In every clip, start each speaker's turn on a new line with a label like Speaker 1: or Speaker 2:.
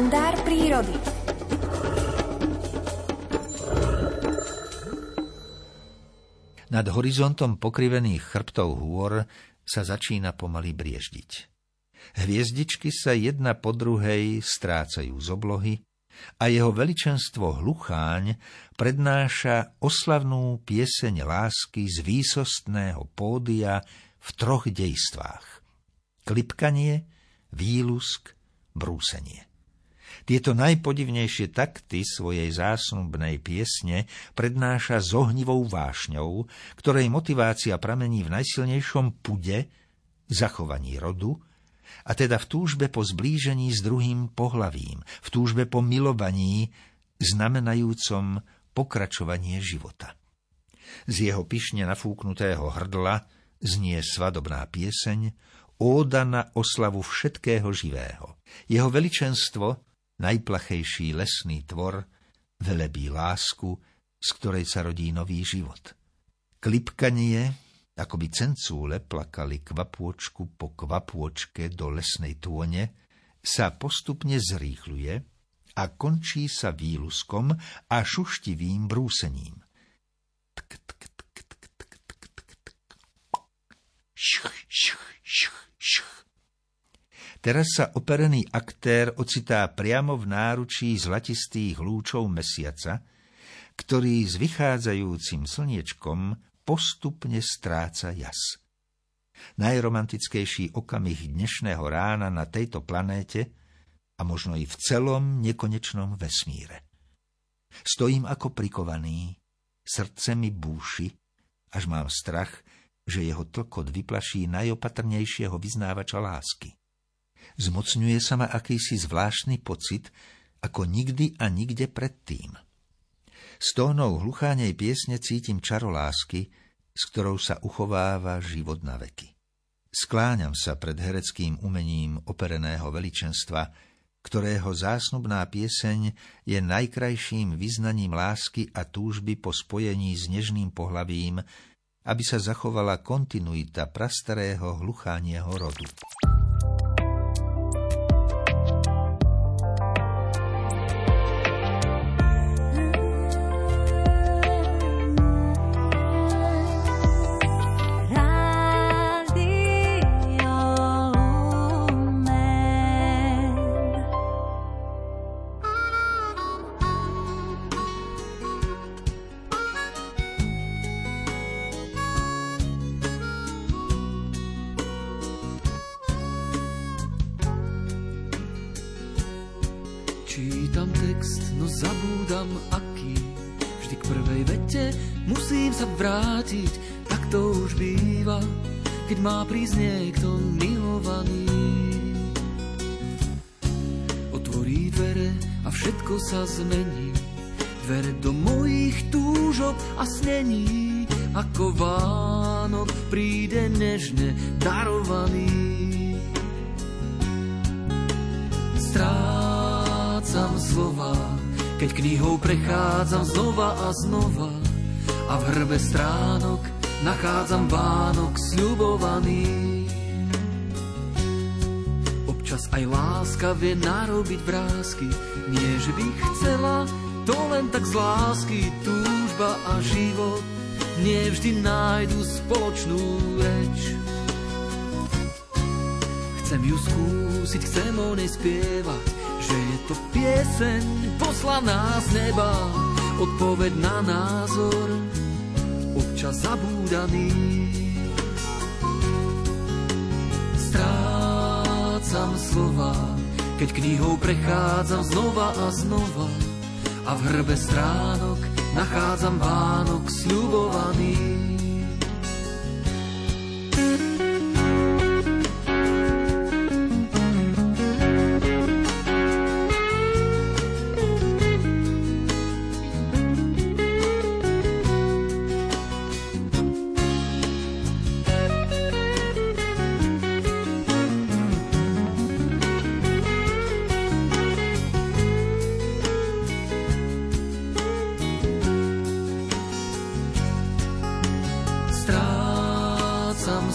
Speaker 1: kalendár prírody. Nad horizontom pokrivených chrbtov hôr sa začína pomaly brieždiť. Hviezdičky sa jedna po druhej strácajú z oblohy a jeho veličenstvo hlucháň prednáša oslavnú pieseň lásky z výsostného pódia v troch dejstvách. Klipkanie, výlusk, brúsenie. Tieto najpodivnejšie takty svojej zásnubnej piesne prednáša s ohnivou vášňou, ktorej motivácia pramení v najsilnejšom pude, zachovaní rodu, a teda v túžbe po zblížení s druhým pohlavím, v túžbe po milovaní, znamenajúcom pokračovanie života. Z jeho pyšne nafúknutého hrdla znie svadobná pieseň, óda na oslavu všetkého živého. Jeho veličenstvo, najplachejší lesný tvor, velebí lásku, z ktorej sa rodí nový život. Klipkanie, ako by cencúle plakali kvapôčku po kvapôčke do lesnej tône, sa postupne zrýchluje a končí sa výluskom a šuštivým brúsením. Teraz sa operený aktér ocitá priamo v náručí zlatistých lúčov mesiaca, ktorý s vychádzajúcim slniečkom postupne stráca jas. Najromantickejší okamih dnešného rána na tejto planéte a možno i v celom nekonečnom vesmíre. Stojím ako prikovaný, srdce mi búši, až mám strach, že jeho tlkot vyplaší najopatrnejšieho vyznávača lásky. Zmocňuje sa ma akýsi zvláštny pocit, ako nikdy a nikde predtým. S tónou hluchánej piesne cítim čarolásky, s ktorou sa uchováva život na veky. Skláňam sa pred hereckým umením opereného veličenstva, ktorého zásnubná pieseň je najkrajším vyznaním lásky a túžby po spojení s nežným pohlavím, aby sa zachovala kontinuita prastarého hluchánieho rodu.
Speaker 2: Čítam text, no zabúdam aký. Vždy k prvej vete musím sa vrátiť, tak to už býva, keď má prísť niekto milovaný. Otvorí dvere a všetko sa zmení, dvere do mojich túžob a snení, ako Vánok príde nežne darovaný. Strach strácam slova, keď knihou prechádzam znova a znova a v hrbe stránok nachádzam Vánok sľubovaný. Občas aj láska vie narobiť vrázky, nie že by chcela, to len tak z lásky, túžba a život nie vždy nájdu spoločnú reč. Chcem ju skúsiť, chcem o nej spievať, že je to pieseň poslaná z neba, odpoveď na názor, občas zabúdaný. Strácam slova, keď knihou prechádzam znova a znova a v hrbe stránok nachádzam Vánok sľubovaný.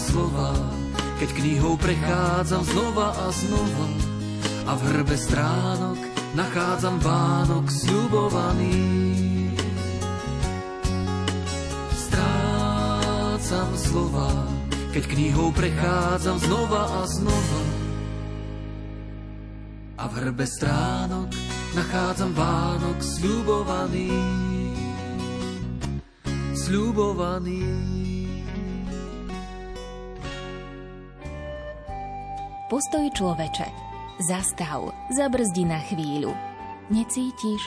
Speaker 2: Slova, keď knihou prechádzam znova a znova a v hrbe stránok nachádzam Vánok sľubovaný. Strácam slova, keď knihou prechádzam znova a znova. A v hrbe stránok nachádzam Vánok sľubovaný. Sľubovaný.
Speaker 3: Postoj človeče. Zastav, zabrzdi na chvíľu. Necítiš?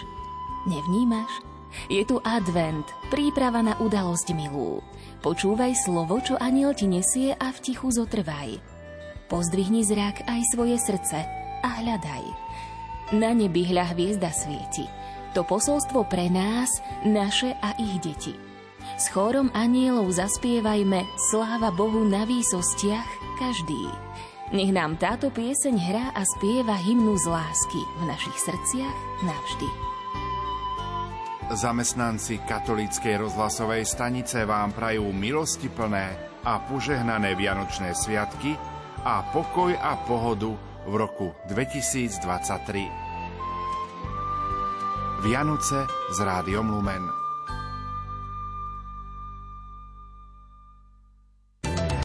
Speaker 3: Nevnímaš? Je tu advent, príprava na udalosť milú. Počúvaj slovo, čo aniel ti nesie a v tichu zotrvaj. Pozdvihni zrak aj svoje srdce a hľadaj. Na nebi hľa hviezda svieti. To posolstvo pre nás, naše a ich deti. S chórom anielov zaspievajme Sláva Bohu na výsostiach každý. Nech nám táto pieseň hrá a spieva hymnu z lásky v našich srdciach navždy.
Speaker 4: Zamestnanci katolíckej rozhlasovej stanice vám prajú milosti plné a požehnané Vianočné sviatky a pokoj a pohodu v roku 2023. Vianoce s rádiom Lumen.